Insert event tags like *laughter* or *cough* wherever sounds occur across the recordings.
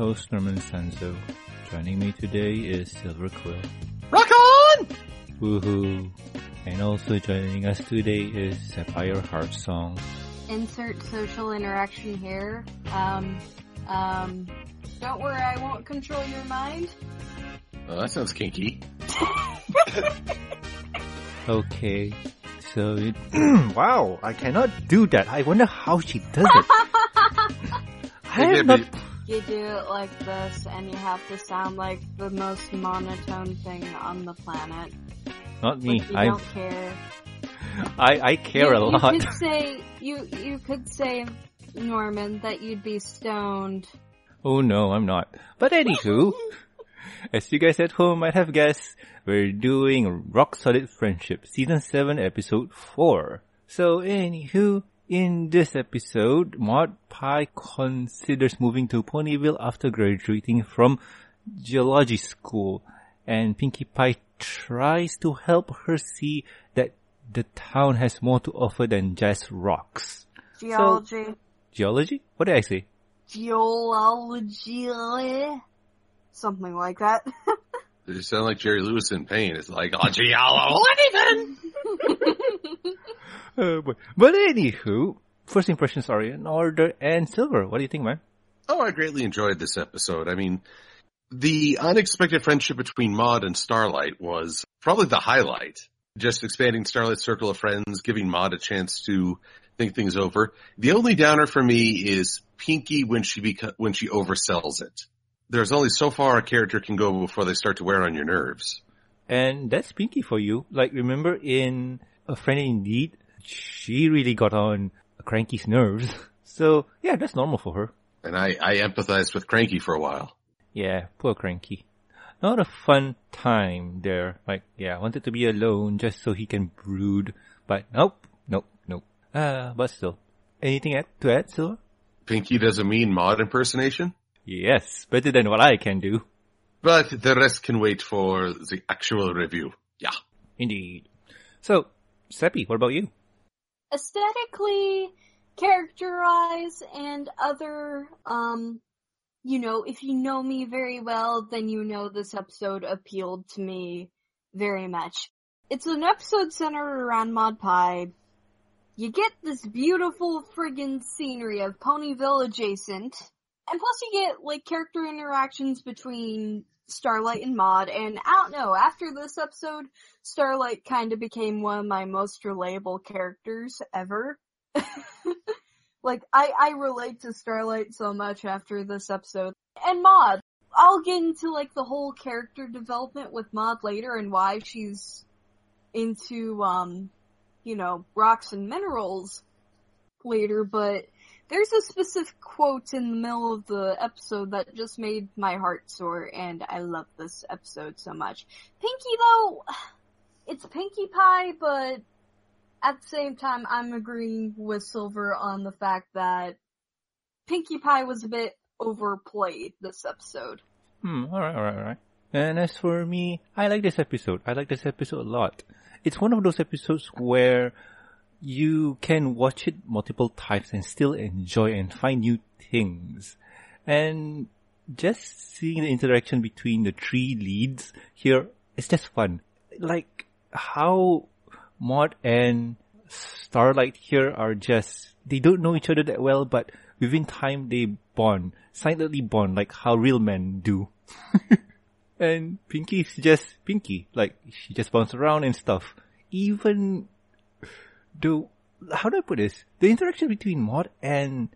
host, Norman Sanzo. Joining me today is Silver Quill. Rock on! Woohoo! And also joining us today is Sapphire Heart Song. Insert social interaction here. Um, um, don't worry, I won't control your mind. Oh, that sounds kinky. *laughs* Okay, so it, *clears throat* wow, I cannot do that. I wonder how she does it. *laughs* I Yeah, am not. but- You do it like this, and you have to sound like the most monotone thing on the planet. Not me. I don't care. *laughs* I I care you, a lot. You could *laughs* say you you could say Norman that you'd be stoned. Oh no, I'm not. But anywho, *laughs* as you guys at home might have guessed, we're doing Rock Solid Friendship, Season 7, Episode 4. So anywho, in this episode, Maud Pie considers moving to Ponyville after graduating from geology school, and Pinkie Pie tries to help her see that the town has more to offer than just rocks. Geology. Geology? What did I say? Geology. Something like that. *laughs* You sound like Jerry Lewis in pain. It's like, oh, Giallo, *laughs* Uh, but, but anywho, first impressions are in order. And Silver, what do you think, man? Oh, I greatly enjoyed this episode. I mean, the unexpected friendship between Maud and Starlight was probably the highlight. Just expanding Starlight's circle of friends, giving Maud a chance to think things over. The only downer for me is Pinkie when she beca- when she oversells it. There's only so far a character can go before they start to wear on your nerves. And that's Pinkie for you. Like, remember in A Friend Indeed, she really got on Cranky's nerves. *laughs* So, yeah, that's normal for her. And I, I empathized with Cranky for a while. Yeah, poor Cranky. Not a fun time there. Like, yeah, wanted to be alone just so he can brood. But nope, nope, nope. Uh, but still. Anything to add, Silver? Pinkie does a mean Maud impersonation, Yes, better than what I can do. but the rest can wait for the actual review. Yeah. Indeed. So, Seppi, what about you? Aesthetically, characterize, and other, um, you know, if you know me very well, then you know this episode appealed to me very much. It's an episode centered around Maud Pie. You get this beautiful friggin' scenery of Ponyville adjacent, and plus you get, like, character interactions between Starlight and Maud, and I don't know, after this episode, Starlight kind of became one of my most relatable characters ever. *laughs* like, I, I relate to Starlight so much after this episode. And Maud. I'll get into like the whole character development with Maud later and why she's into, um, you know, rocks and minerals later, but there's a specific quote in the middle of the episode that just made my heart soar, and I love this episode so much. Pinkie though, *sighs* it's Pinkie Pie, but at the same time, I'm agreeing with Silver on the fact that Pinkie Pie was a bit overplayed this episode. Hmm, alright, alright, alright. And as for me, I like this episode. I like this episode a lot. It's one of those episodes where you can watch it multiple times and still enjoy and find new things. And just seeing the interaction between the three leads here, it's just fun. Like how Maud and Starlight here are just, they don't know each other that well, but within time they bond, silently bond, like how real men do. *laughs* and Pinkie's just Pinkie, like she just bounces around and stuff. Even the, how do I put this? The interaction between Maud and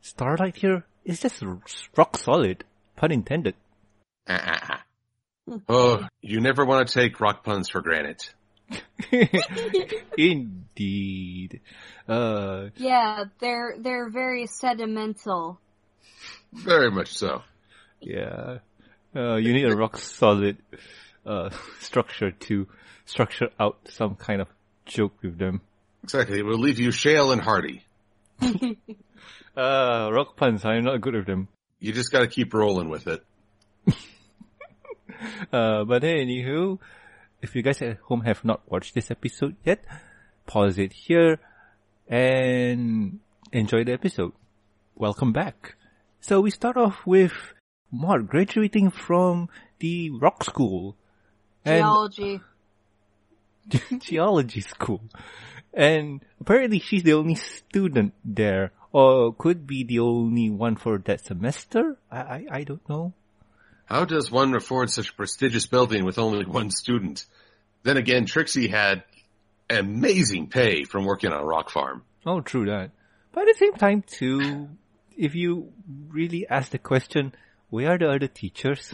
Starlight here is just rock solid, pun intended. Ah, ah, ah. oh, you never want to take rock puns for granted. *laughs* Indeed. Uh, Yeah, they're they're very sedimental. Very much so. yeah. Uh, you need a rock solid, uh, structure to structure out some kind of joke with them. Exactly. It will leave you shale and hardy. *laughs* Uh, rock puns, I'm not good with them. You just gotta keep rolling with it. *laughs* Uh, but anywho, if you guys at home have not watched this episode yet, pause it here and enjoy the episode. Welcome back. So we start off with Mark graduating from the rock school. And Geology. *laughs* geology school. And apparently she's the only student there. Or could be the only one for that semester? I, I, I don't know. How does one afford such a prestigious building with only one student? Then again, Trixie had amazing pay from working on a rock farm. Oh, true that. But at the same time too, if you really ask the question, where are the other teachers?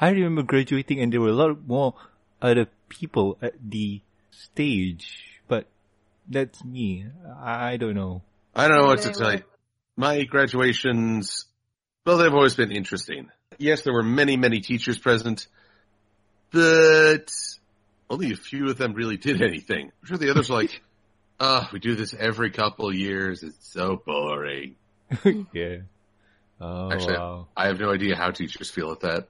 I remember graduating and there were a lot more other people at the stage, that's me. I don't know. I don't know what to They tell you. My graduations, well, they've always been interesting. Yes, there were many, many teachers present, but only a few of them really did anything. I'm sure the others were like, *laughs* ah, we do this every couple of years. It's so boring. *laughs* yeah. Oh, Actually, wow. I have no idea how teachers feel at that.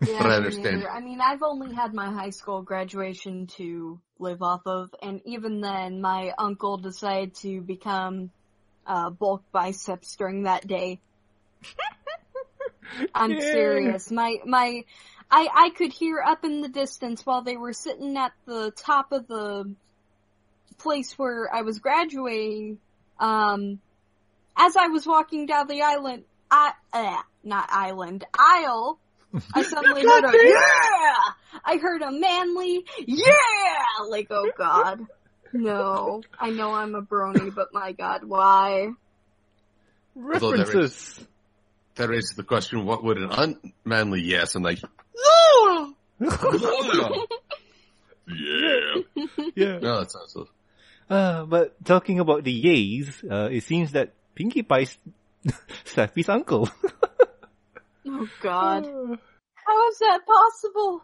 Yeah, But I understand. neither. I mean, I've only had my high school graduation to live off of, and even then, my uncle decided to become uh, bulk biceps during that day. *laughs* I'm Yeah. serious. My my, I I could hear up in the distance while they were sitting at the top of the place where I was graduating. Um, as I was walking down the island, I uh, not island aisle. I suddenly *laughs* heard a yeah. I heard a manly yeah. Like oh god, no. I know I'm a brony, but my god, why? Although there is- References. That raises the question, what would an unmanly yes? And like, no? *laughs* yeah. yeah. No, that sounds so. Uh, but talking about the yays, uh, it seems that Pinkie Pie's *laughs* Sappy's uncle. Oh god, *sighs* how is that possible?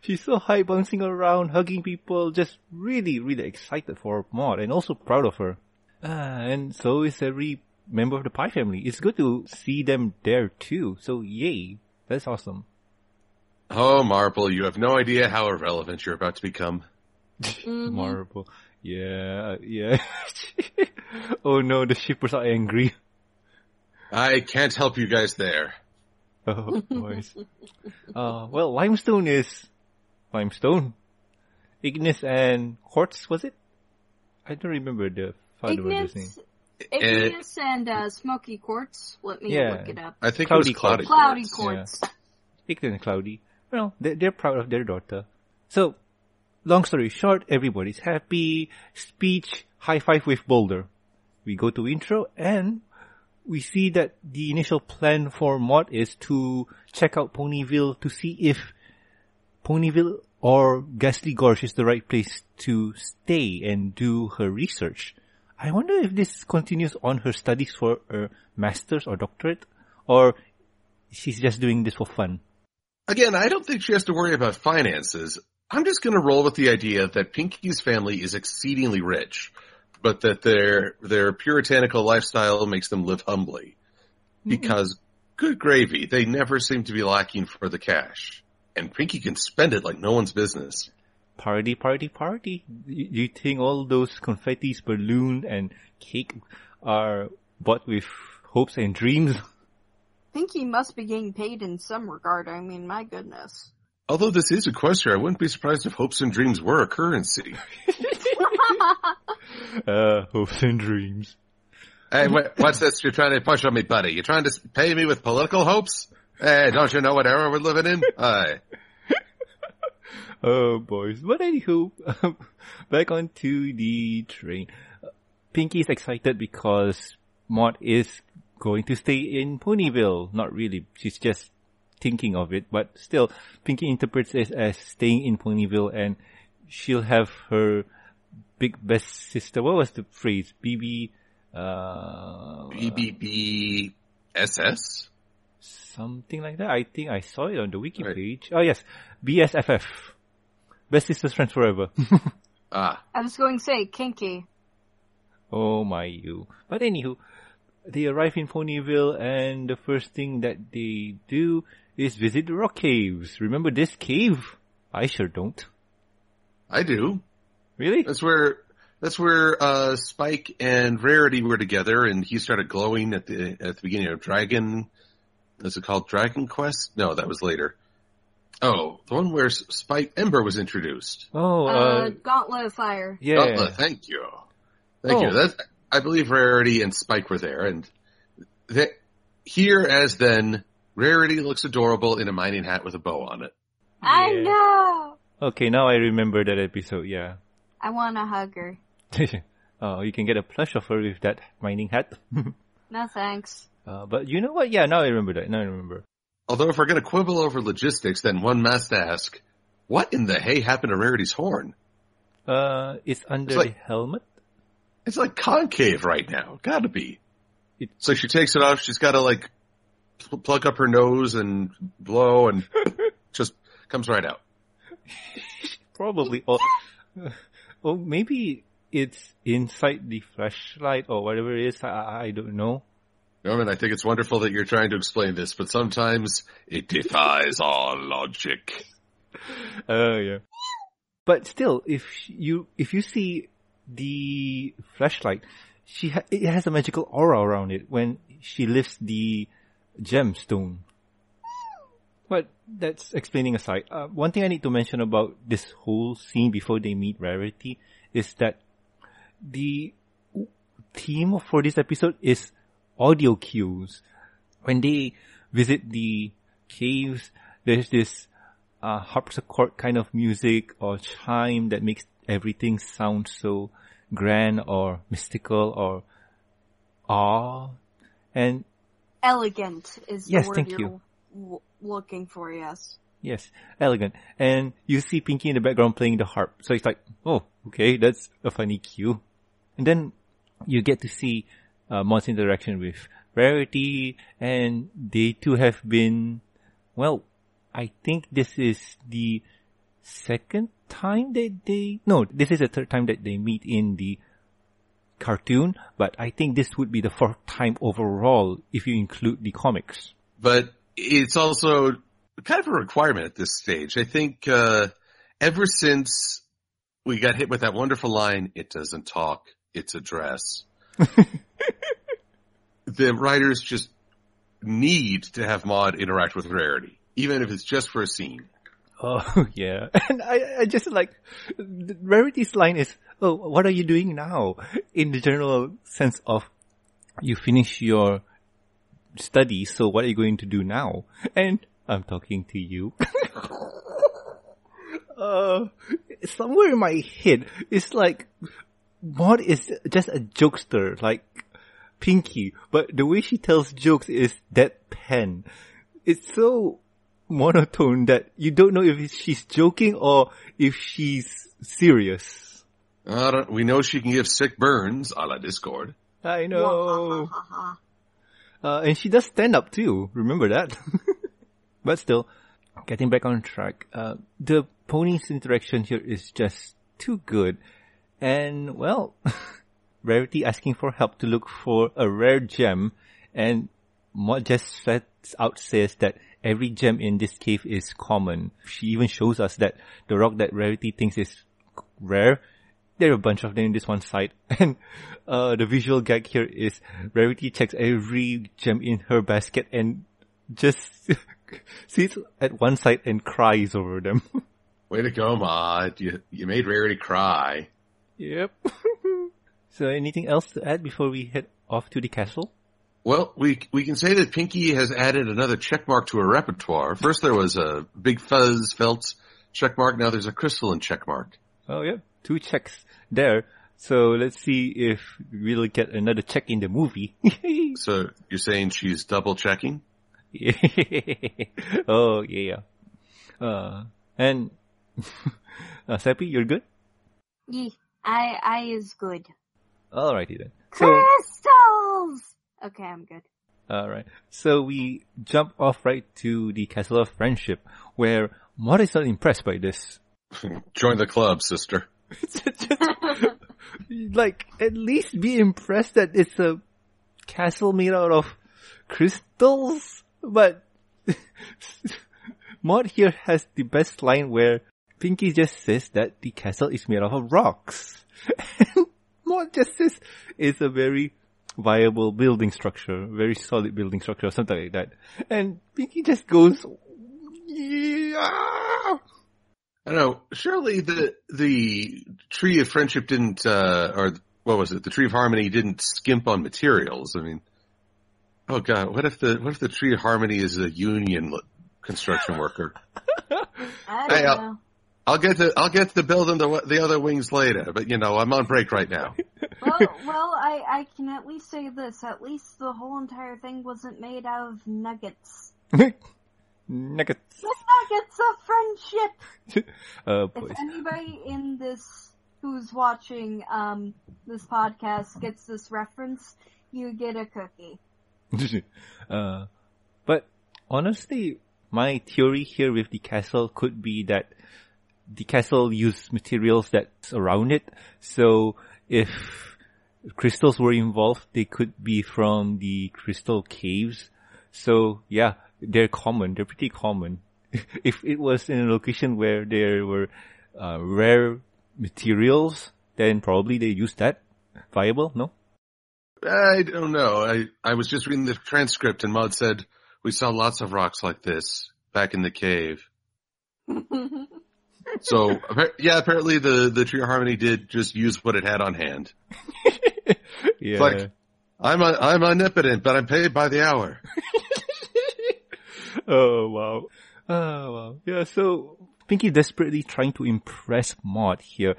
She's so high bouncing around, hugging people, just really, really excited for Maud and also proud of her. Uh, and so is every member of the Pie family. It's good to see them there too. So yay. That's awesome. Oh, Marple, you have no idea how irrelevant you're about to become. *laughs* Mhm. Marble. Yeah, yeah. *laughs* oh no, the shippers are angry. I can't help you guys there. *laughs* Oh, boys. uh, well, Limestone is Limestone. Igneous and Quartz, was it? I don't remember the father brother's name. Igneous, Igneous and uh, Smoky Quartz. Let me Yeah. look it up. I think Cloudy it was cloudy. Quartz. Cloudy Quartz. Quartz. Igneous and Cloudy. Well, they're, they're proud of their daughter. So, long story short, everybody's happy. Speech, high five with Boulder. We go to intro and we see that the initial plan for Maud is to check out Ponyville to see if Ponyville or Ghastly Gorge is the right place to stay and do her research. I wonder if this continues on her studies for her master's or doctorate, or she's just doing this for fun. Again, I don't think she has to worry about finances. I'm just gonna roll with the idea that Pinkie's family is exceedingly rich, but that their, their puritanical lifestyle makes them live humbly. Mm-hmm. Because, good gravy, they never seem to be lacking for the cash. And Pinkie can spend it like no one's business. Party, party, party. You, you think all those confettis, balloon, and cake are bought with hopes and dreams? Pinkie must be getting paid in some regard. I mean, my goodness. Although this is Equestria, I wouldn't be surprised if hopes and dreams were a currency. *laughs* Uh, hopes and dreams. Hey, what, what's this you're trying to push on me, buddy? You're trying to pay me with political hopes? Hey, don't you know what era we're living in? Aye. *laughs* Oh, boys. But anywho, *laughs* back onto the train. Pinkie's excited because Maud is going to stay in Ponyville. Not really. She's just thinking of it, but still, Pinkie interprets it as staying in Ponyville and she'll have her big best sister. What was the phrase? BB, uh, BBBSS? something like that. I think I saw it on the wiki Right. page. Oh yes, BSFF. Best sisters friends forever. *laughs* Ah, I was going to say kinky. Oh my you. But anywho, they arrive in Ponyville and the first thing that they do is visit the rock caves. Remember this cave? I sure don't. I do. Really? That's where, that's where, uh, Spike and Rarity were together and he started glowing at the, at the beginning of Dragon. is it called Dragon Quest? No, that was later. Oh, the one where Spike Ember was introduced. Oh, Uh, uh, Gauntlet of Fire. yeah. Gauntlet, thank you. Thank you. Oh. That I believe Rarity and Spike were there, and that here as then, Rarity looks adorable in a mining hat with a bow on it. I Yeah. know. Okay, now I remember that episode, yeah. I want to hug her. oh, you can get a plush of her with that mining hat. *laughs* No thanks. uh, but you know what? Yeah, now I remember that. Now I remember. Although if we're going to quibble over logistics, then one must ask, what in the hay happened to Rarity's horn? Uh, it's under It's like- the helmet. It's like concave right now. Gotta be. It- So she takes it off. She's got to like pl- plug up her nose and blow, and *laughs* just comes right out. Probably. or, or maybe it's inside the flashlight or whatever it is. I, I don't know. Norman, I think it's wonderful that you're trying to explain this, but sometimes it defies all logic. Oh yeah. But still, if you if you see the flashlight, she ha- it has a magical aura around it when she lifts the gemstone. But that's explaining aside. Uh, one thing I need to mention about this whole scene before they meet Rarity is that the theme for this episode is audio cues. When they visit the caves, there's this uh, harpsichord kind of music or chime that makes everything sound so grand or mystical or awe. And Elegant is the Yes, word thank you're you. w- looking for, yes. yes, elegant. And you see Pinkie in the background playing the harp. So it's like, oh, okay, that's a funny cue. And then you get to see uh, Maud's interaction with Rarity and they two have been, well, I think this is the second time that they, no, this is the third time that they meet in the cartoon, but I think this would be the fourth time overall if you include the comics. But it's also kind of a requirement at this stage. I think, uh, ever since we got hit with that wonderful line, it doesn't talk, it's a dress. *laughs* the writers just need to have Maud interact with Rarity, even if it's just for a scene. Oh *laughs* yeah, *laughs* and I, I just like Rarity's line is, "Oh, what are you doing now?" In the general sense of, you finish your studies, so what are you going to do now? And I'm talking to you. *laughs* uh, somewhere in my head, it's like, Maud is just a jokester, like Pinkie, but the way she tells jokes is deadpan. It's so monotone that you don't know if she's joking or if she's serious. Don't, we know she can give sick burns a la Discord. I know. Uh, and she does stand up too. Remember that. *laughs* but still, getting back on track, uh, the pony's interaction here is just too good. And well, *laughs* Rarity asking for help to look for a rare gem and Maud just sets out says that every gem in this cave is common. She even shows us that the rock that Rarity thinks is rare, there are a bunch of them in this one site. *laughs* And uh, the visual gag here is Rarity checks every gem in her basket and just *laughs* sits at one side and cries over them. *laughs* Way to go, Maud. You, you made Rarity cry. yep. so anything else to add before we head off to the castle? Well, we we can say that Pinkie has added another check mark to her repertoire. First there was a big fuzz felt check mark, now there's a crystalline check mark. Oh yeah, two checks there. So let's see if we'll get another check in the movie. *laughs* So you're saying she's double checking? *laughs* oh yeah. Uh, and *laughs* uh, Seppi, you're good. Yee, I, I is good. Alrighty then. So Crystals! Okay, I'm good. alright, so we jump off right to the Castle of Friendship, where Maud is not impressed by this. *laughs* Join the club, sister. *laughs* *laughs* like at least be impressed that it's a castle made out of crystals. But Maud here has the best line where Pinkie just says that the castle is made out of rocks. Maud just says it's a very viable building structure, very solid building structure or something like that. And Pinkie just goes, yeah. I don't know. Surely the the tree of friendship didn't, uh, or what was it? The tree of harmony didn't skimp on materials. I mean, oh god, what if the what if the tree of harmony is a union construction worker? *laughs* I Hey, don't I'll- know. I'll get to I'll get to building the the other wings later, but you know I'm on break right now. *laughs* Well, well, I, I can at least say this. At least the whole entire thing wasn't made out of nuggets. *laughs* Nuggets. Nuggets of friendship! *laughs* Uh, If anybody in this who's watching um this podcast gets this reference, you get a cookie. *laughs* uh, but honestly, my theory here with the castle could be that the castle used materials that's around it. So if crystals were involved, they could be from the crystal caves. So yeah, they're common. They're pretty common. *laughs* if it was in a location where there were uh, rare materials, then probably they used that. Viable? No? I don't know. I I was just reading the transcript and Maud said we saw lots of rocks like this back in the cave. *laughs* So yeah, apparently the the tree of harmony did just use what it had on hand. *laughs* yeah. like- I'm a, I'm omnipotent, but I'm paid by the hour. Oh wow. *laughs* Oh wow. Yeah, so Pinkie desperately trying to impress Maud here.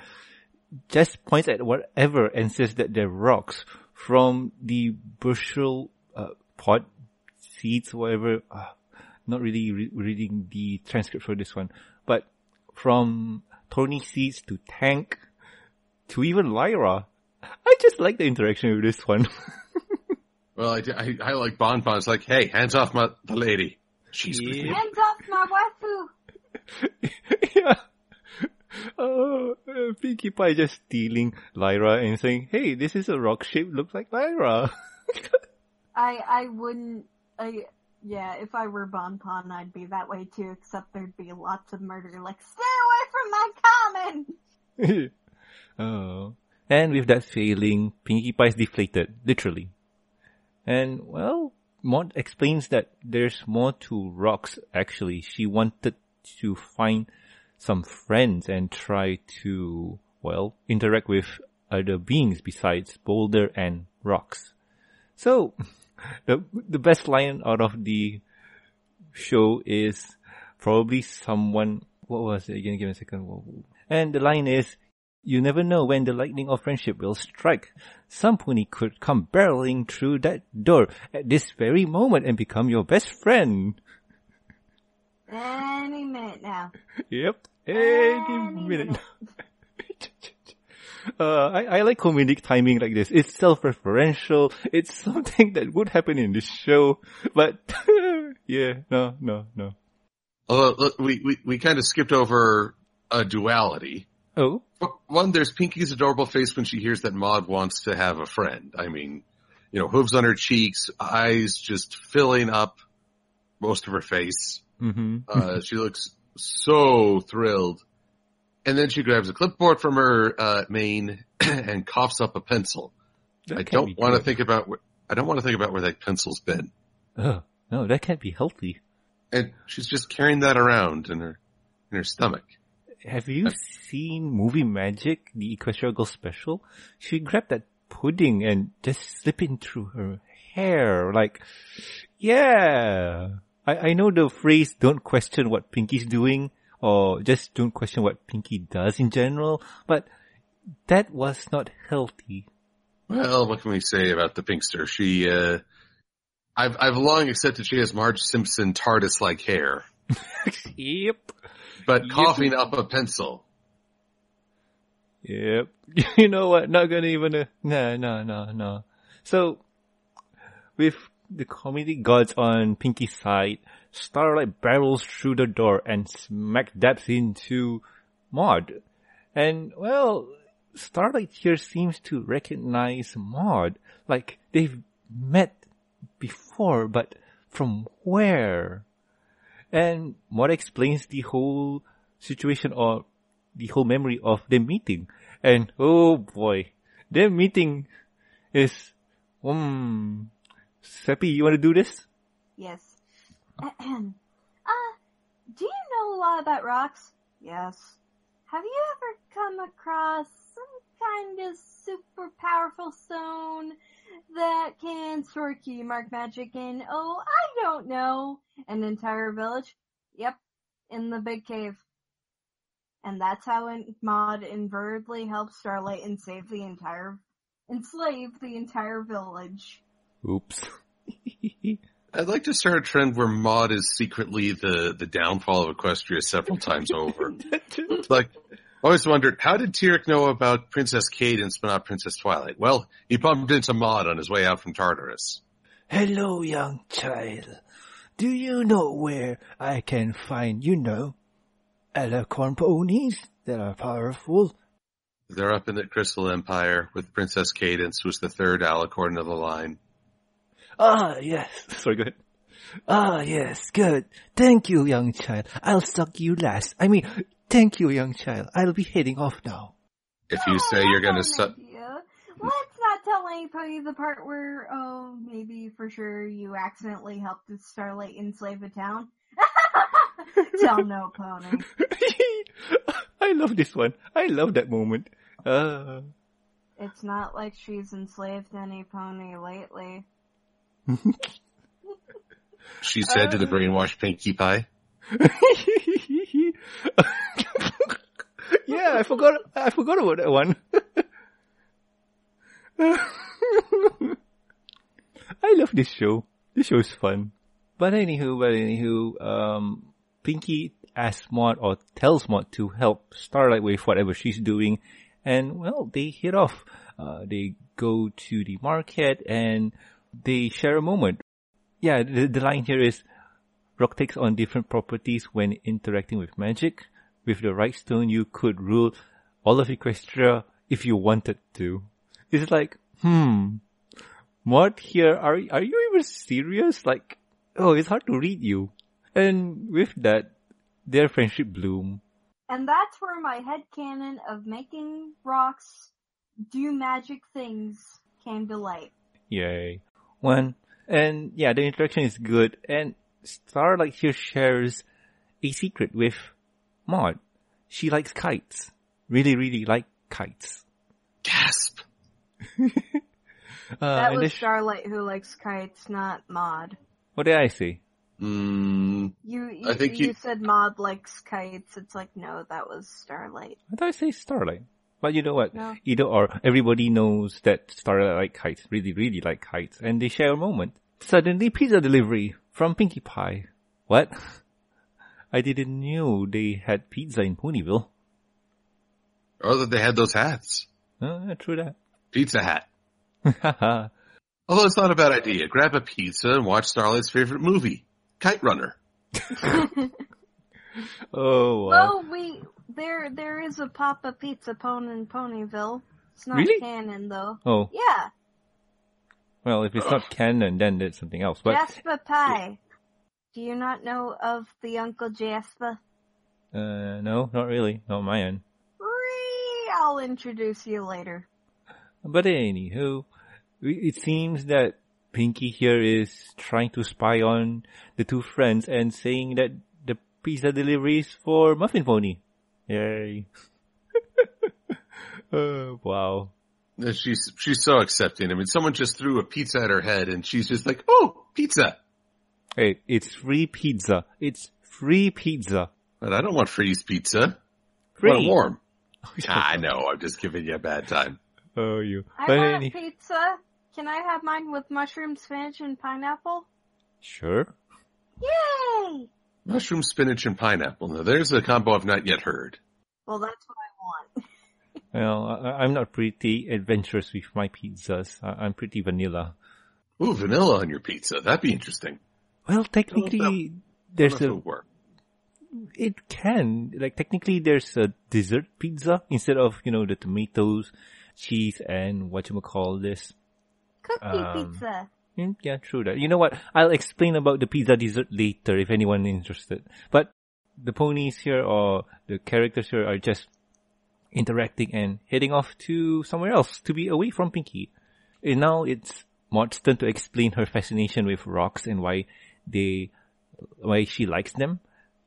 Just points at whatever and says that they're rocks from the bushel uh, pot seeds, whatever. Uh, not really re- reading the transcript for this one, but from Tony seeds to tank to even Lyra. I just like the interaction with this one. *laughs* Well, I, I, I like Bon Bon's like, hey, hands off my the lady. She's. Yeah. Hands off my waifu! yeah. Oh, uh, Pinkie Pie just stealing Lyra and saying, "Hey, this is a rock shape, looks like Lyra." *laughs* I I wouldn't. I yeah. If I were Bon Pon, I'd be that way too. Except there'd be lots of murder. Like stay away from my common. *laughs* oh, and with that failing, Pinkie Pie is deflated, literally. And well, Maud explains that there's more to rocks. Actually, she wanted to find some friends and try to well interact with other beings besides boulder and rocks. So, *laughs* the the best line out of the show is probably someone. What was it again? Give me a second. And the line is, "You never know when the lightning of friendship will strike. Some pony could come barreling through that door at this very moment and become your best friend." Any minute now. Yep, any Any minute. minute. *laughs* Uh, I, I like comedic timing like this. It's self-referential. It's *laughs* something that would happen in this show. But, *laughs* yeah, no, no, no. Although look, we we, we kind of skipped over a duality. Oh, One, there's Pinkie's adorable face when she hears that Maud wants to have a friend. I mean, you know, hooves on her cheeks, eyes just filling up most of her face. mm-hmm. Uh, she looks so thrilled. And then she grabs a clipboard from her uh, mane *clears throat* and coughs up a pencil. That I don't want to think about. Where, I don't want to think about where that pencil's been. Oh no, that can't be healthy. And she's just carrying that around in her in her stomach. Have you seen Movie Magic, the Equestria Girl special? She grabbed that pudding and just slip it through her hair. Like, yeah. I, I know the phrase don't question what Pinkie's doing or just don't question what Pinkie does in general, but that was not healthy. Well, what can we say about the Pinkster? She, uh, I've I've long accepted she has Marge Simpson TARDIS like hair, *laughs* yep. But coughing up a pencil. Yep. *laughs* You know what? Not gonna even, uh, no, no, no, no. So, with the comedy gods on Pinkie's side, Starlight barrels through the door and smack dabs into Maud. And, well, Starlight here seems to recognize Maud. Like, they've met before, but from where? And Maud explains the whole situation or the whole memory of the meeting. And oh boy, their meeting is Um, Seppi, you want to do this? Yes. *clears throat* uh, do you know a lot about rocks? Yes. Have you ever come across kind of super powerful stone that can store cutie mark magic in, oh, I don't know, an entire village? Yep, in the big cave. And that's how Maud invertedly helps Starlight and save the entire, enslave the entire village. Oops. *laughs* I'd like to start a trend where Maud is secretly the, the downfall of Equestria several times over. *laughs* like, always wondered, how did Tirek know about Princess Cadance but not Princess Twilight? Well, he bumped into Maud on his way out from Tartarus. Hello, young child. Do you know where I can find, you know, alicorn ponies that are powerful? They're up in the Crystal Empire with Princess Cadance, who's the third alicorn of the line. Ah, yes. Sorry, go ahead. Ah, yes, good. Thank you, young child. I'll suck you last. I mean, thank you, young child. I'll be heading off now. If you say you're gonna suck, Let's not tell anybody the part where, oh, maybe for sure you accidentally helped the Starlight enslave a town. *laughs* tell no pony. *laughs* I love this one. I love that moment. Uh... It's not like she's enslaved any pony lately. *laughs* she said to the brainwashed Pinkie Pie. *laughs* yeah, I forgot. I forgot about that one. *laughs* I love this show. This show is fun. But anywho, but anywho, um, Pinkie asks Maud or tells Maud to help Starlight with whatever she's doing, and well, they hit off. Uh, they go to the market and they share a moment. Yeah, the, the line here is, Rock takes on different properties when interacting with magic. With the right stone, you could rule all of Equestria if you wanted to. It's like, hmm, what here? Are, are you even serious? Like, oh, it's hard to read you. And with that, their friendship bloom. And that's where my head canon of making rocks do magic things came to light. Yay. One, and yeah, the interaction is good. And Starlight here shares a secret with Maud. She likes kites. Really, really like kites. Gasp! *laughs* uh, that was Starlight who likes kites, not Maud. What did I say? Mm, you, you, I think you, you said Maud likes kites. It's like, no, that was Starlight. I thought I say Starlight. But you know what? No. Either or, everybody knows that Starlight like kites, really, really like kites, and they share a moment. Suddenly, pizza delivery from Pinkie Pie. What? *laughs* I didn't know they had pizza in Ponyville. Or that they had those hats. Oh, true that. Pizza hat. *laughs* Although it's not a bad idea. Grab a pizza and watch Starlight's favorite movie, Kite Runner. *laughs* oh, wow. Well, we, there, there is a Papa Pizza Pone in Ponyville. It's not really? canon though. Oh. Yeah. Well, if it's not canon, then it's something else. But Jasper Pie. Do you not know of the Uncle Jasper? Uh, no, not really. Not my end. I'll introduce you later. But anywho, it seems that Pinkie here is trying to spy on the two friends and saying that the pizza delivery is for Muffin Pony. Yay. oh, *laughs* wow. She's, she's so accepting. I mean, someone just threw a pizza at her head and she's just like, oh, pizza. Hey, it's free pizza. It's free pizza. But I don't want freeze pizza. Free. I want warm. *laughs* Ah, I know. I'm just giving you a bad time. Oh, you. I but want any... pizza. Can I have mine with mushroom, spinach, and pineapple? Sure. Yay! Mushroom, spinach, and pineapple. Now, there's a combo I've not yet heard. Well, that's what I want. *laughs* well, I, am not pretty adventurous with my pizzas. I, am pretty vanilla. Ooh, vanilla on your pizza. That'd be interesting. Well, technically, there's a. Work. It can. Like, technically, there's a dessert pizza instead of, you know, the tomatoes, cheese, and what you call this. Cookie um, pizza. Mm, yeah, true that. You know what? I'll explain about the pizza dessert later if anyone is interested. But the ponies here or the characters here are just interacting and heading off to somewhere else to be away from Pinkie. And now it's Maud's turn to explain her fascination with rocks and why they, why she likes them.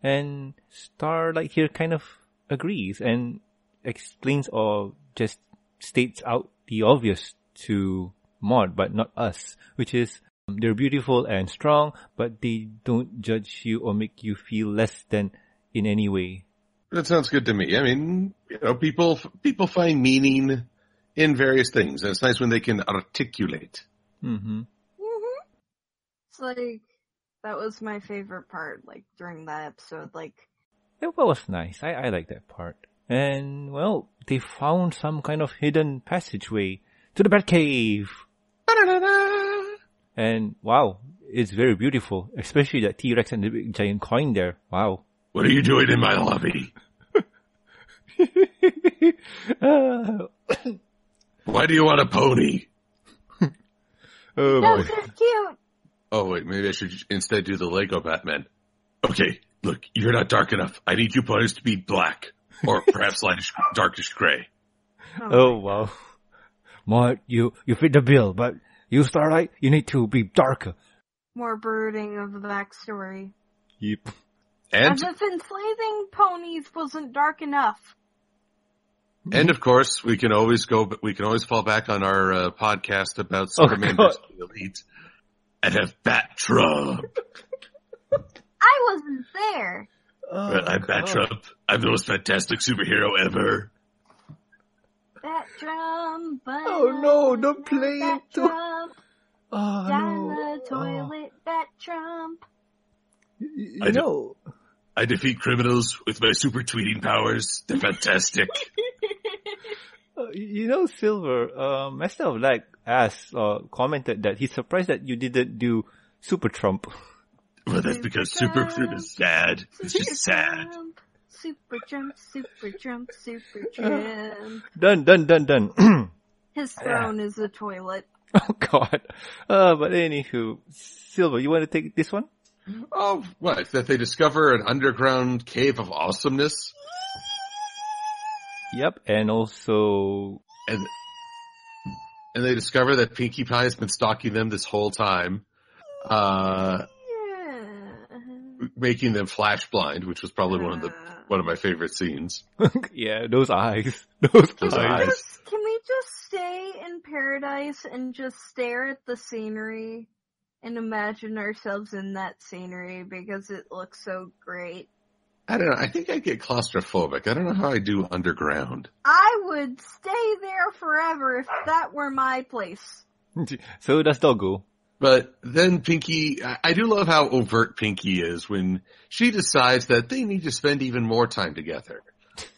And Starlight here kind of agrees and explains or just states out the obvious to Maud, but not us, which is um, they're beautiful and strong, but they don't judge you or make you feel less than in any way. That sounds good to me. I mean, you know, people people find meaning in various things, and it's nice when they can articulate. Mm-hmm. Mm-hmm. It's like that was my favorite part. Like during that episode, like It was nice. I, I like that part. And well, they found some kind of hidden passageway to the Batcave. And wow, it's very beautiful, especially that T-Rex and the big giant coin there. Wow. What are you doing in my lobby? *laughs* Why do you want a pony? *laughs* oh no, boy. cute. Oh wait, maybe I should instead do the Lego Batman. Okay, look, you're not dark enough. I need you ponies to be black, or *laughs* perhaps lightish, darkish gray. Oh, oh wow. Maud, you, you fit the bill, but you Starlight, you need to be darker. More brooding of the backstory. Yep. And As if enslaving ponies wasn't dark enough. and of course, we can always go, but we can always fall back on our uh, podcast about Oh, Superman God. versus the Elite and have Bat Trump. I wasn't there. Well, I'm Bat Trump. I'm the most fantastic superhero ever. That drum, Oh, no, don't play that it. Trump, Oh down no. the toilet, Bat Trump. Oh. You, I you do- know, I defeat criminals with my super tweeting powers. They're fantastic. *laughs* uh, you know, Silver, uh, Master of Lag asked, uh, commented that he's surprised that you didn't do Super Trump. well, that's because super Trump is sad. It's just sad. Trump, Super Trump, Super Trump, Super Trump. done, done, done, done. *clears throat* His throne is a toilet. *laughs* oh god. Uh, but anywho, Silver, you want to take this one? Oh, what? That they discover an underground cave of awesomeness? Yep, and also, And, and they discover that Pinkie Pie has been stalking them this whole time, uh, making them flash blind, which was probably one of the, one of my favorite scenes. *laughs* yeah, those eyes. *laughs* Those, Those Can we eyes. just- Can we just stay in paradise and just stare at the scenery and imagine ourselves in that scenery because it looks so great? I don't know. I think I'd get claustrophobic. I don't know how I do underground. I would stay there forever if that were my place. *laughs* so does Doggo. But then Pinkie, I I do love how overt Pinkie is when she decides that they need to spend even more time together.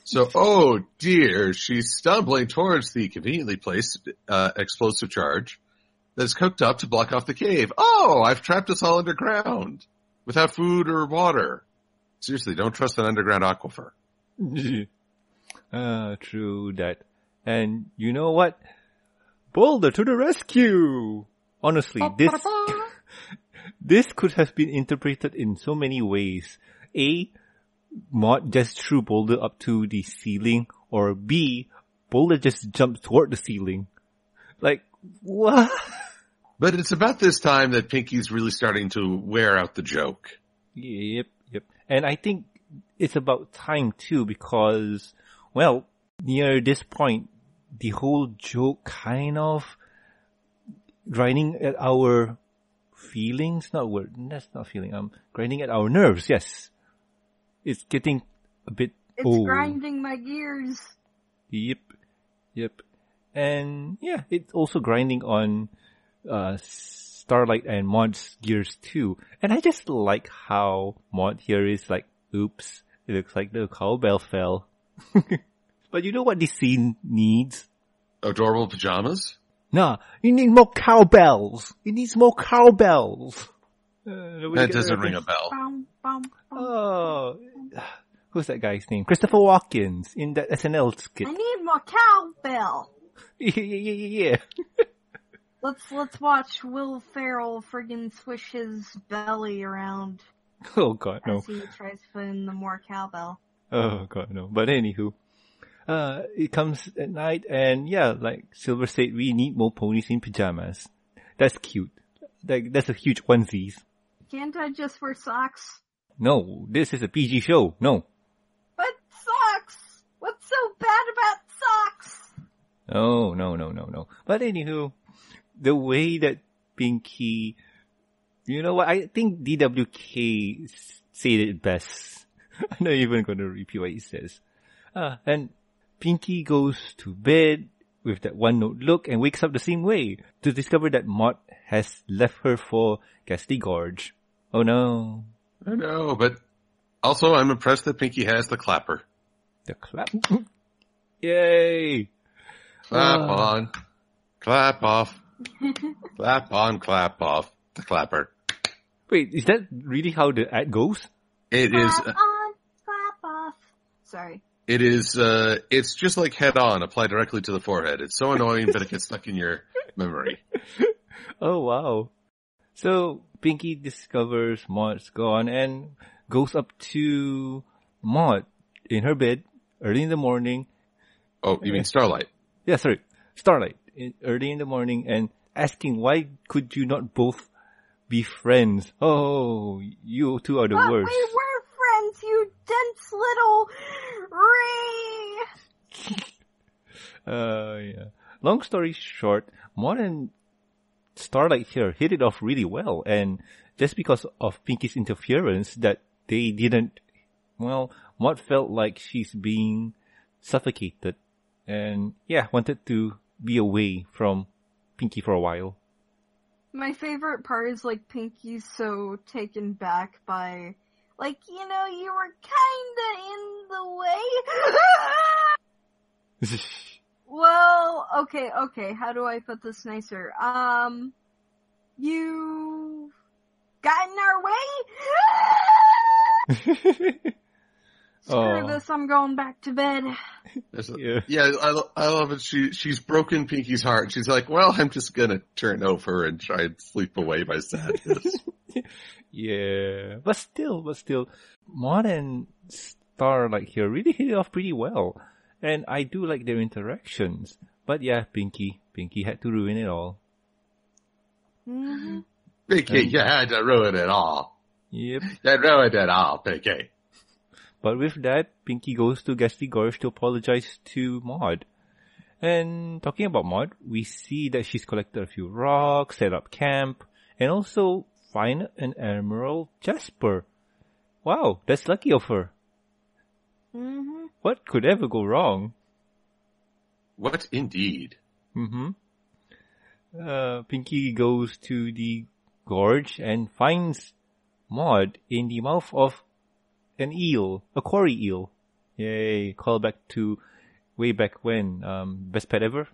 So, *laughs* oh dear, she's stumbling towards the conveniently placed uh, explosive charge that's cooked up to block off the cave. Oh, I've trapped us all underground without food or water. Seriously, don't trust an underground aquifer. *laughs* Ah, true that. And you know what? Boulder to the rescue! Honestly, this, *laughs* this could have been interpreted in so many ways. A, Maud just threw Boulder up to the ceiling, or B, Boulder just jumped toward the ceiling. Like, what? But it's about this time that Pinkie's really starting to wear out the joke. Yep, yep. And I think it's about time too because, well, near this point, the whole joke kind of grinding at our feelings, not word, that's not feeling, um, grinding at our nerves, yes. It's getting a bit It's old. grinding my gears. Yep, yep. And yeah, it's also grinding on uh Starlight and Maud's gears too. And I just like how Maud here is like, oops, it looks like the cowbell fell. *laughs* but you know what this scene needs? Adorable pajamas? Nah, you need more cowbells. It needs more cowbells. Uh, That doesn't ring a bell. Bum, bum, bum. Oh, *sighs* who's that guy's name? Christopher Walkens in that SNL skit. I need more cowbell. Yeah, yeah, yeah, yeah. Let's let's watch Will Ferrell friggin' swish his belly around Oh god, no. as he tries to put in the more cowbell. Oh god, no. But anywho, uh, it comes at night and yeah, like Silver said, we need more ponies in pajamas. That's cute. Like, that's a huge onesies. Can't I just wear socks? No, this is a PG show. No. But socks! What's so bad? Oh, no, no, no, no. No but anywho, the way that Pinkie, you know what, I think DWK said it best. *laughs* I'm not even gonna repeat what he says. Uh, and Pinkie goes to bed with that one note look and wakes up the same way to discover that Maud has left her for Ghastly Gorge. Oh no. I know, but also I'm impressed that Pinkie has the clapper. The clap. *laughs* Yay! Clap on, clap off, *laughs* clap on, clap off, the clapper. Wait, is that really how the ad goes? It is, Clap on, clap off. Sorry. it is, uh, it's just like head on, apply directly to the forehead. It's so annoying, but it gets stuck in your memory. *laughs* Oh wow. So Pinkie discovers Maud's gone and goes up to Maud in her bed early in the morning. Oh, you mean Starlight? Yeah, sorry, Starlight in, early in the morning and asking why could you not both be friends? Oh, you two are the but worst. we were friends, you dense little ree! *laughs* Uh, yeah. Long story short, and Starlight here hit it off really well, and just because of Pinkie's interference, that they didn't. Well, Maud felt like she's being suffocated, and yeah, wanted to be away from Pinkie for a while. My favorite part is like Pinkie's so taken back by, like, you know, you were kinda in the way. *laughs* well, okay, okay, how do I put this nicer? Um, you got in our way? *laughs* Screw Oh. this, I'm going back to bed. A- Yeah. yeah, I, I love it. She, she's broken Pinkie's heart. She's like, well, I'm just gonna turn over and try and sleep away my sadness. *laughs* Yeah, but still, but still, Maud and like here really hit it off pretty well, and I do like their interactions. But yeah, Pinkie, Pinkie had to ruin it all. hmm Pinkie, you had to ruin it all. Yep. You ruined it all, Pinkie. But with that, Pinkie goes to Ghastly Gorge to apologize to Maud. And talking about Maud, we see that she's collected a few rocks, set up camp, and also find an Emerald Jasper. Wow, that's lucky of her. hmm What could ever go wrong? What indeed? Mm-hmm. Uh, Pinkie goes to the gorge and finds Maud in the mouth of an eel, a quarry eel. Yay, call back to way back when, um, best pet ever?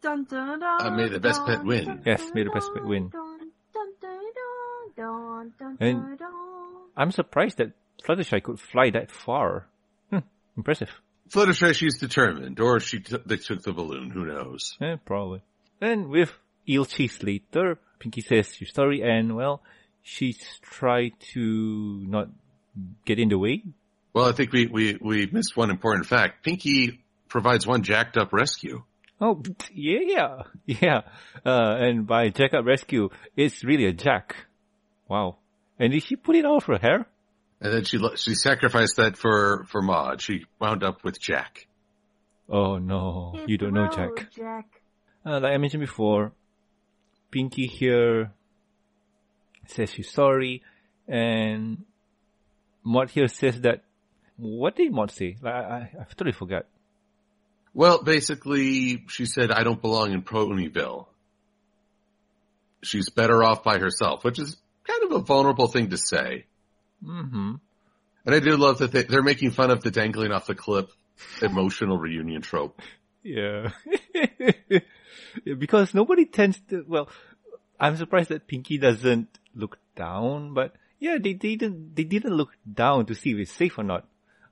Dun, dun, dun, Uh, may the best pet win. dun, Yes, dun, may the best pet win. dun, dun, dun, dun, dun, dun, And- dun, dun. I'm surprised that Fluttershy could fly that far. Hmm, impressive. Fluttershy, she's determined, or she t- they took the balloon. Who knows? Eh, probably. And with eel chase later, Pinkie says she's sorry and well, she's tried to not get into the way. Well, I think we we we missed one important fact. Pinkie provides one jacked up rescue. Oh, yeah, yeah. Yeah uh, and by Jack Up Rescue, it's really a Jack. Wow. And did she put it out for her hair? And then she lo- she sacrificed that for for Maud. She wound up with Jack. Oh no, Hit you don't know Jack. Jack. Uh, like I mentioned before, Pinkie here says she's sorry, and Maud here says that, what did Maud say? Like, I, I, I totally forgot. Well, basically, she said, "I don't belong in Ponyville." She's better off by herself, which is kind of a vulnerable thing to say. hmm And I do love that they, they're making fun of the dangling off the cliff emotional reunion trope. Yeah, *laughs* because nobody tends to, well, I'm surprised that Pinkie doesn't look down, but yeah, they didn't, they didn't look down to see if it's safe or not.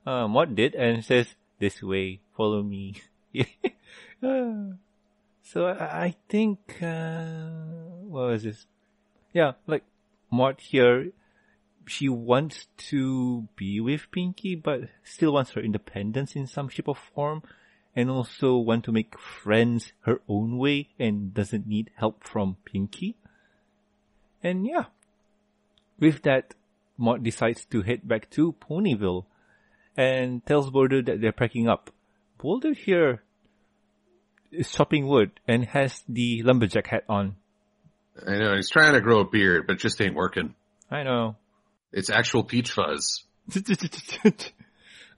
Uh, Maud did and says, this way, follow me. Uh, *laughs* so I, I think, uh, what was this? Yeah, like, Maud here, she wants to be with Pinkie, but still wants her independence in some shape or form. and also want to make friends her own way and doesn't need help from Pinkie. And yeah, with that, Maud decides to head back to Ponyville and tells Boulder that they're packing up. Boulder here is chopping wood and has the lumberjack hat on. I know he's trying to grow a beard, but it just ain't working. I know. It's actual peach fuzz. *laughs*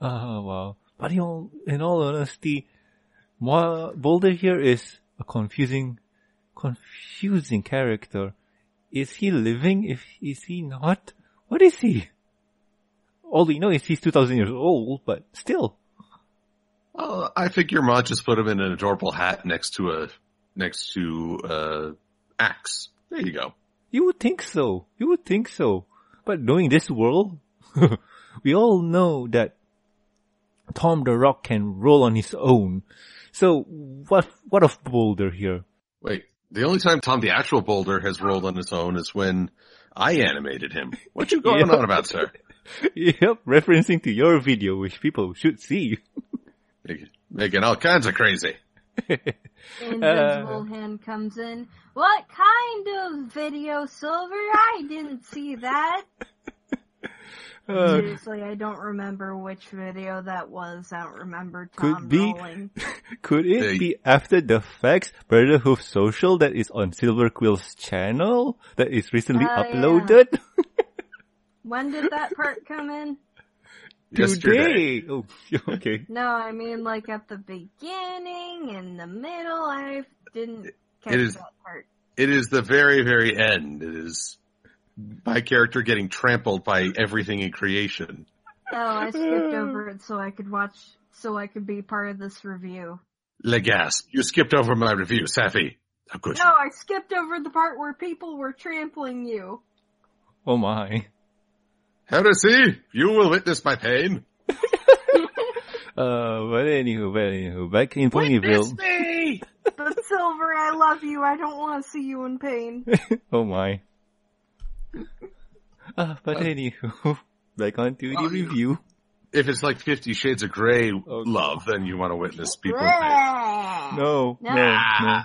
oh wow. But in all, in all honesty, Boulder here is a confusing, confusing character. Is he living? If is he not? What is he? All we know is he's 2000 years old, but still. Oh, I think your mom just put him in an adorable hat next to a, next to, uh, axe. There you go. You would think so. You would think so. But knowing this world, *laughs* we all know that Tom the Rock can roll on his own. So what, what of Boulder here? Wait, the only time Tom the actual Boulder has rolled on his own is when I animated him. What you going yep. on about, sir? *laughs* Yep, referencing to your video, which people should see. Making all kinds of crazy. *laughs* Invisible uh, hand comes in. What kind of video, Silver? I didn't see that. Seriously, I don't remember which video that was. I don't remember Tom could be, rolling. *laughs* Could it hey. be after the facts Brotherhood Social that is on Silver Quill's channel that is recently uh, uploaded? Yeah. *laughs* when did that part come in? Today. Oh, *laughs* okay. No, I mean like at the beginning, in the middle. I didn't catch it is, that part. It is the very, very end. It is my character getting trampled by everything in creation. Oh, I skipped over it so I could watch, so I could be part of this review. Legas, you skipped over my review, Safi. How could no. I skipped over the part where people were trampling you. Oh my. Heresy, you will witness my pain. *laughs* uh, but anywho, but anywho, back in Ponyville. me! But Silver, I love you. I don't want to see you in pain. *laughs* oh my. Uh, *laughs* but uh, anywho, *laughs* back on to the review. If it's like Fifty Shades of Grey okay. love, then you want to witness people. no, no, no, no.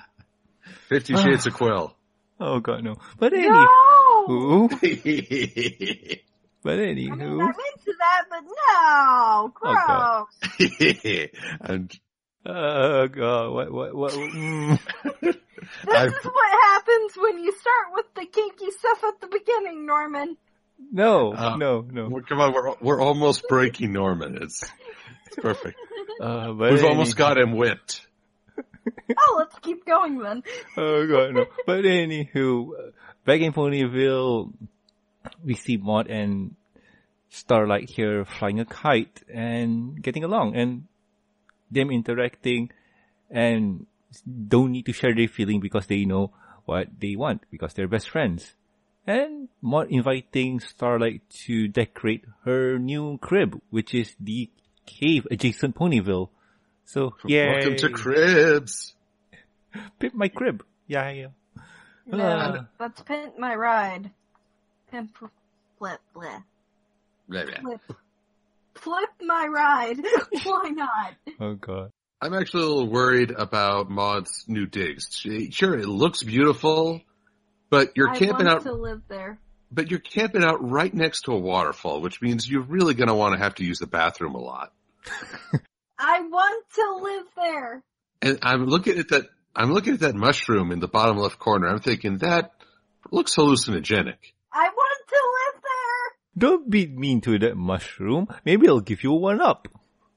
Fifty Shades of Quill. Oh god, no. But anywho. No! but anywho. I mean, I'm into that, but no! Gross! Oh, and Oh god, what, what, what? Mm. *laughs* this I've... is what happens when you start with the kinky stuff at the beginning, Norman. No, uh, no, no. come on, we're we're almost breaking Norman. It's it's perfect. *laughs* Uh, We've any... almost got him whipped. *laughs* oh, let's keep going then. oh god, no. But anywho, back in Ponyville, we see Maud and Starlight here flying a kite and getting along, and them interacting and don't need to share their feeling because they know what they want because they're best friends. And Maud inviting Starlight to decorate her new crib, which is the cave adjacent Ponyville. So, yeah. Welcome to cribs. *laughs* Pimp my crib. Yeah, yeah. No, uh, let's pimp my ride. Pimp, flip, bleh. Blah, blah. Flip flip my ride. *laughs* Why not? Oh god. I'm actually a little worried about Maud's new digs. She, sure, it looks beautiful, but you're I camping want out. to live there. But you're camping out right next to a waterfall, which means you're really going to want to have to use the bathroom a lot. *laughs* I want to live there. And I'm looking at that. I'm looking at that mushroom in the bottom left corner. I'm thinking that looks hallucinogenic. I want to live there. don't be mean to that mushroom. Maybe I'll give you one up.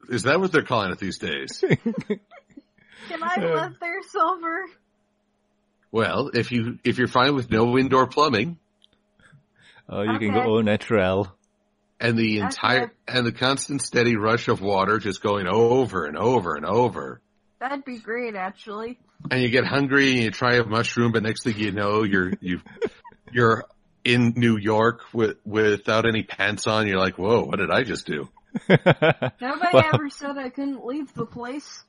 Is that what they're calling it these days? *laughs* Can I uh, live there, Silver? Well, if you if you're fine with no indoor plumbing, oh, you okay. can go au naturel. And the entire okay. and the constant steady rush of water just going over and over and over. That'd be great, actually. And you get hungry and you try a mushroom, but next thing you know, you're you you're in New York with without any pants on, you're like, whoa, what did I just do? *laughs* Nobody well, ever said I couldn't leave the place.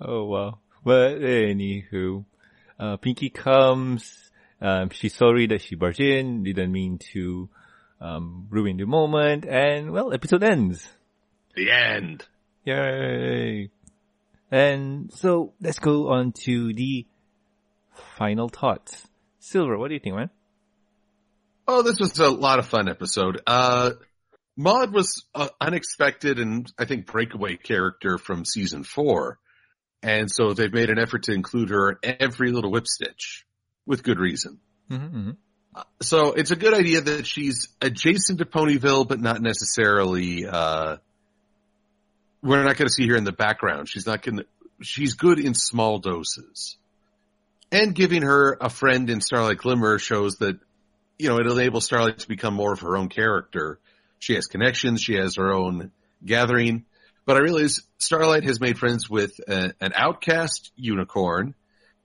Oh well. But anywho, uh, Pinkie comes. Um, she's sorry that she barged in. Didn't mean to um, ruin the moment. And well, episode ends. The end. Yay! And so let's go on to the final thoughts. Silver, what do you think, man? Oh, this was a lot of fun episode. Uh, Maud was an unexpected and I think breakaway character from season four. And so they've made an effort to include her in every little whip stitch with good reason. Mm-hmm, mm-hmm. Uh, so it's a good idea that she's adjacent to Ponyville, but not necessarily, uh, we're not going to see her in the background. She's not going to, she's good in small doses. And giving her a friend in Starlight Glimmer shows that, you know, it enables Starlight to become more of her own character. She has connections. She has her own gathering. But I realize Starlight has made friends with a, an outcast unicorn,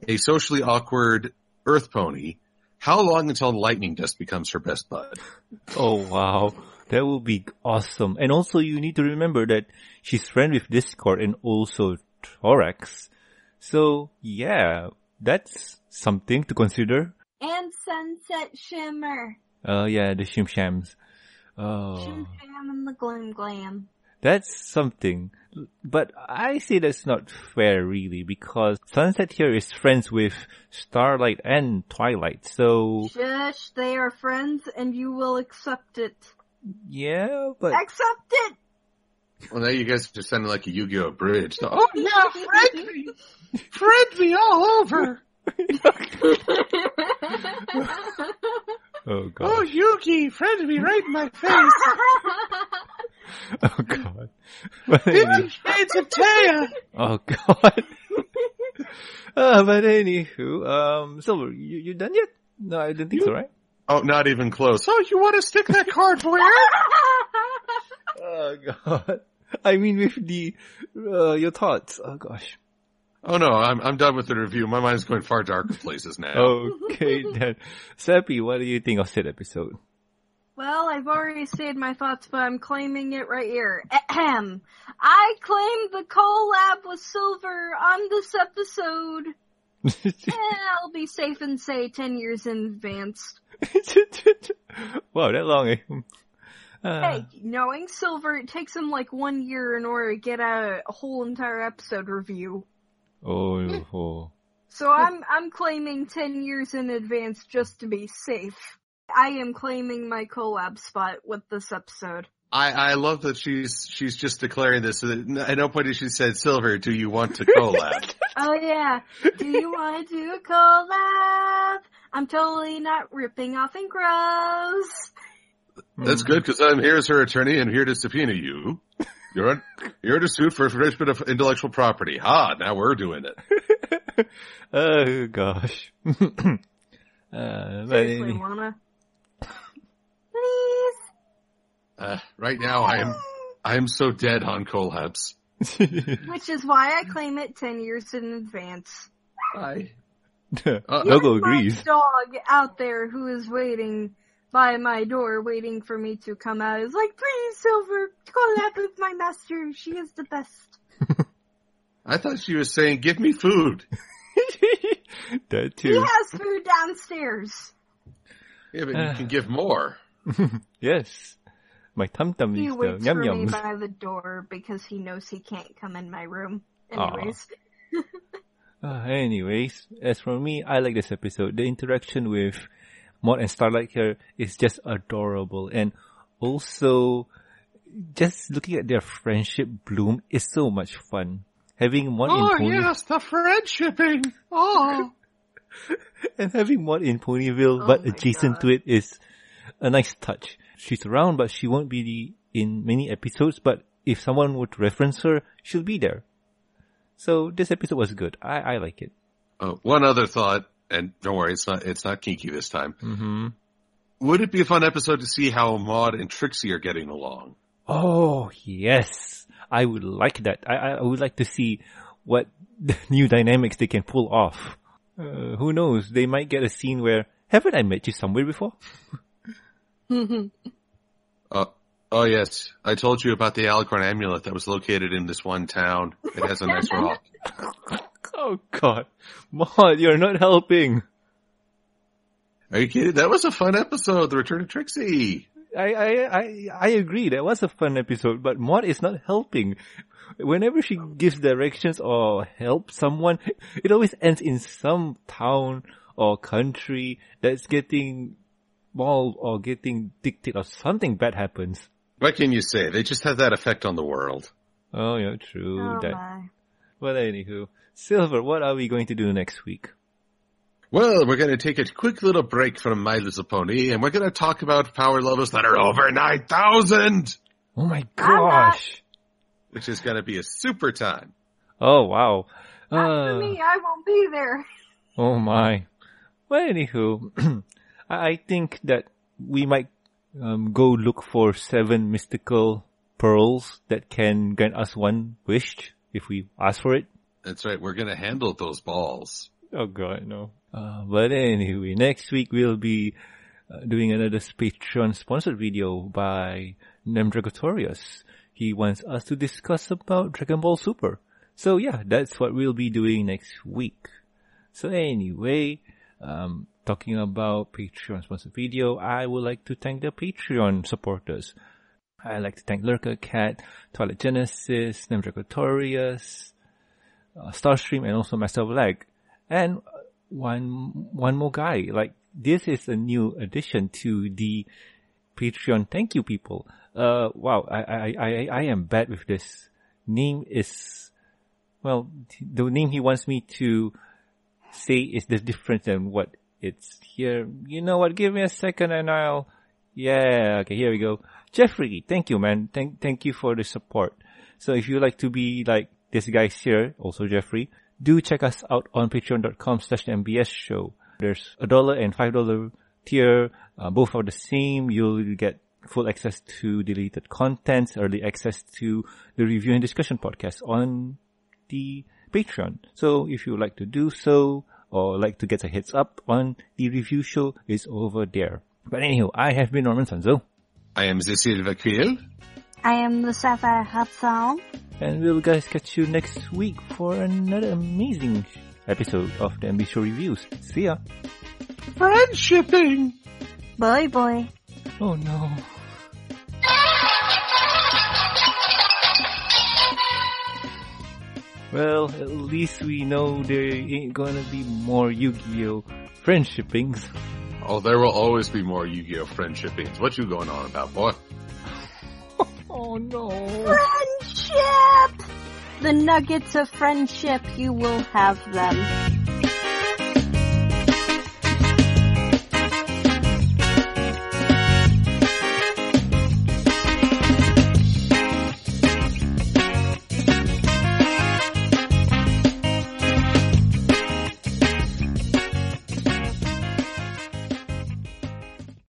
a socially awkward earth pony. How long until Lightning Dust becomes her best bud? Oh wow. That will be awesome. And also you need to remember that she's friend with Discord and also Thorax. So yeah, that's something to consider. And Sunset Shimmer. Uh yeah, the Shim Shams. Oh. Shim Sham and the Glam Glam. That's something. But I say that's not fair really because Sunset here is friends with Starlight and Twilight. So Shush, they are friends and you will accept it. yeah, but Accept it! Well, now you guys are sounding like a Yu-Gi-Oh bridge. *laughs* Oh yeah, friend me, friend me all over. *laughs* *laughs* oh god. Oh Yuki, friend me right in my face. *laughs* Oh god. But anyway, Shades of Taya. oh god. *laughs* uh, but anywho, um, Silver, you, you done yet? No, I didn't think so, right? Oh, not even close. Oh, you want to stick that card where? Oh god. I mean with the, uh, your thoughts. Oh gosh. Oh no, I'm I'm done with the review. My mind's going far darker places now. Okay *laughs* then. Seppi, what do you think of said episode? Well, I've already said my thoughts, but I'm claiming it right here. Ahem. I claim the collab with Silver on this episode. *laughs* And I'll be safe and say 10 years in advance. *laughs* wow, that long, eh? Uh, Hey, knowing Silver, it takes him like one year in order to get a, a whole entire episode review. Oh, oh. So I'm, I'm claiming 10 years in advance just to be safe. I am claiming my collab spot with this episode. I I love that she's she's just declaring this. At no point did she said, "Silver, do you want to collab?" *laughs* Oh yeah. Do you want to do a collab? I'm totally not ripping off and gross. That's hmm. good because I'm here as her attorney and here to subpoena you. You're on, you're to suit for infringement of intellectual property. Ha! Now we're doing it. *laughs* oh gosh. *clears throat* uh, Seriously, any- wanna? Please. Uh, right now, I am I am so dead on collabs. *laughs* Which is why I claim it 10 years in advance. I Logo There's agrees. Dog out there who is waiting by my door, waiting for me to come out, is like, please, Silver, collab with my master. She is the best. *laughs* I thought she was saying, "Give me food." *laughs* that too. He has food downstairs. Yeah, but you can give more. *laughs* yes. My tum tum He is uh, waits yum for me by the door because he knows he can't come in my room. Anyways. Uh, anyways, as for me, I like this episode. The interaction with Maud and Starlight here is just adorable. And also, just looking at their friendship bloom is so much fun. Having Maud Oh in Pony Oh yes, the friendshipping. Oh, *laughs* and having Maud in Ponyville Oh but adjacent God. to it is a nice touch. She's around but she won't be in many episodes but if someone would reference her, she'll be there. So this episode was good. I, I like it. oh one other thought, and don't worry, it's not it's not kinky this time. hmm Would it be a fun episode to see how Maud and Trixie are getting along? Oh, yes. I would like that. I, I would like to see what *laughs* new dynamics they can pull off. Uh, who knows? They might get a scene where, haven't I met you somewhere before? *laughs* Uh, oh yes, I told you about the Alicorn amulet that was located in this one town. It has a nice rock. *laughs* Oh god. Maud, you're not helping. Are you kidding? That was a fun episode. The Return of Trixie. I, I, I, I agree. That was a fun episode, but Maud is not helping. Whenever she gives directions or helps someone, it always ends in some town or country that's getting mauled or getting dictated or something bad happens. What can you say? They just have that effect on the world. Oh yeah, true. Oh that. my. But anywho, Silver, what are we going to do next week? Well, we're going to take a quick little break from My Little Pony, and we're going to talk about power levels that are over 9,000! Oh my I'm not- gosh! Which is going to be a super time. Oh wow. Not Uh, for me, I won't be there. Oh my. Well, anywho, *clears throat* I I think that we might um, go look for seven mystical pearls that can grant us one wish if we ask for it. That's right, we're going to handle those balls. Oh god, no. Uh, but anyway, next week we'll be uh, doing another Patreon sponsored video by Nemdragotorius. He wants us to discuss about Dragon Ball Super. So yeah, that's what we'll be doing next week. So anyway, um, talking about Patreon sponsored video, I would like to thank the Patreon supporters. I'd like to thank Lurker Cat, Twilight Genesis, Nemdragotorius, uh, Starstream, and also Master Lag. And uh, one, one more guy, like, this is a new addition to the Patreon. Thank you, people. Uh, wow, I, I, I, I am bad with this. Name is, well, the name he wants me to say is the different than what it's here. You know what? Give me a second and I'll, yeah, okay, here we go. Jeffrey, thank you, man. Thank, thank you for the support. So if you like to be like this guy here, also Jeffrey, do check us out on patreon.com slash MBS show. There's a dollar and five dollar tier. Uh, both are the same. You'll get full access to deleted content, early access to the review and discussion podcast on the Patreon. So if you would like to do so or like to get a heads up on the review show is over there. But anyhow, I have been Norman Sanzo I am Silver Quill. I am the Sapphire Heart and we'll guys catch you next week for another amazing episode of the MB Show Reviews. See ya! Friendshipping! Boy, boy. Oh no. Well, at least we know there ain't gonna be more Yu-Gi-Oh! friendshipings. Oh, there will always be more Yu-Gi-Oh! friendshipings. What you going on about, boy? Oh no. Friendship! The nuggets of friendship, you will have them.